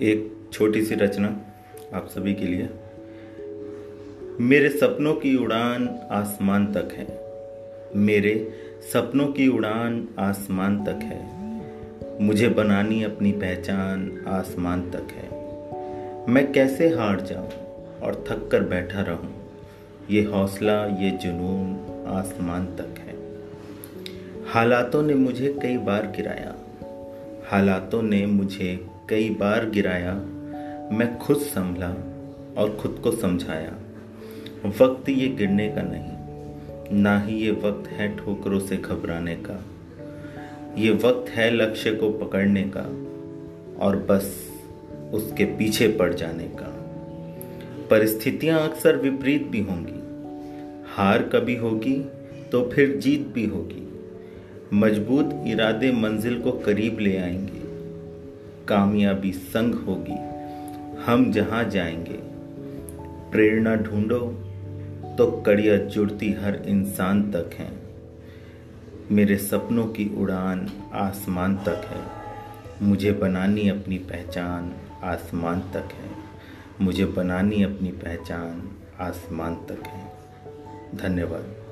एक छोटी सी रचना आप सभी के लिए। मेरे सपनों की उड़ान आसमान तक है। मेरे सपनों की उड़ान आसमान तक है। मुझे बनानी अपनी पहचान आसमान तक है। मैं कैसे हार जाऊँ और थक कर बैठा रहूँ, ये हौसला, ये जुनून आसमान तक है। हालातों ने मुझे कई बार गिराया। हालातों ने मुझे कई बार गिराया, मैं खुद संभला और खुद को समझाया। वक्त ये गिरने का नहीं, ना ही ये वक्त है ठोकरों से घबराने का। ये वक्त है लक्ष्य को पकड़ने का और बस उसके पीछे पड़ जाने का। परिस्थितियाँ अक्सर विपरीत भी होंगी। हार कभी होगी तो फिर जीत भी होगी। मज़बूत इरादे मंजिल को करीब ले आएँगे। कामयाबी संग होगी। हम जहाँ जाएँगे, प्रेरणा ढूंढो तो कड़िया जुड़ती हर इंसान तक है। मेरे सपनों की उड़ान आसमान तक है। मुझे बनानी अपनी पहचान आसमान तक है। मुझे बनानी अपनी पहचान आसमान तक है। धन्यवाद।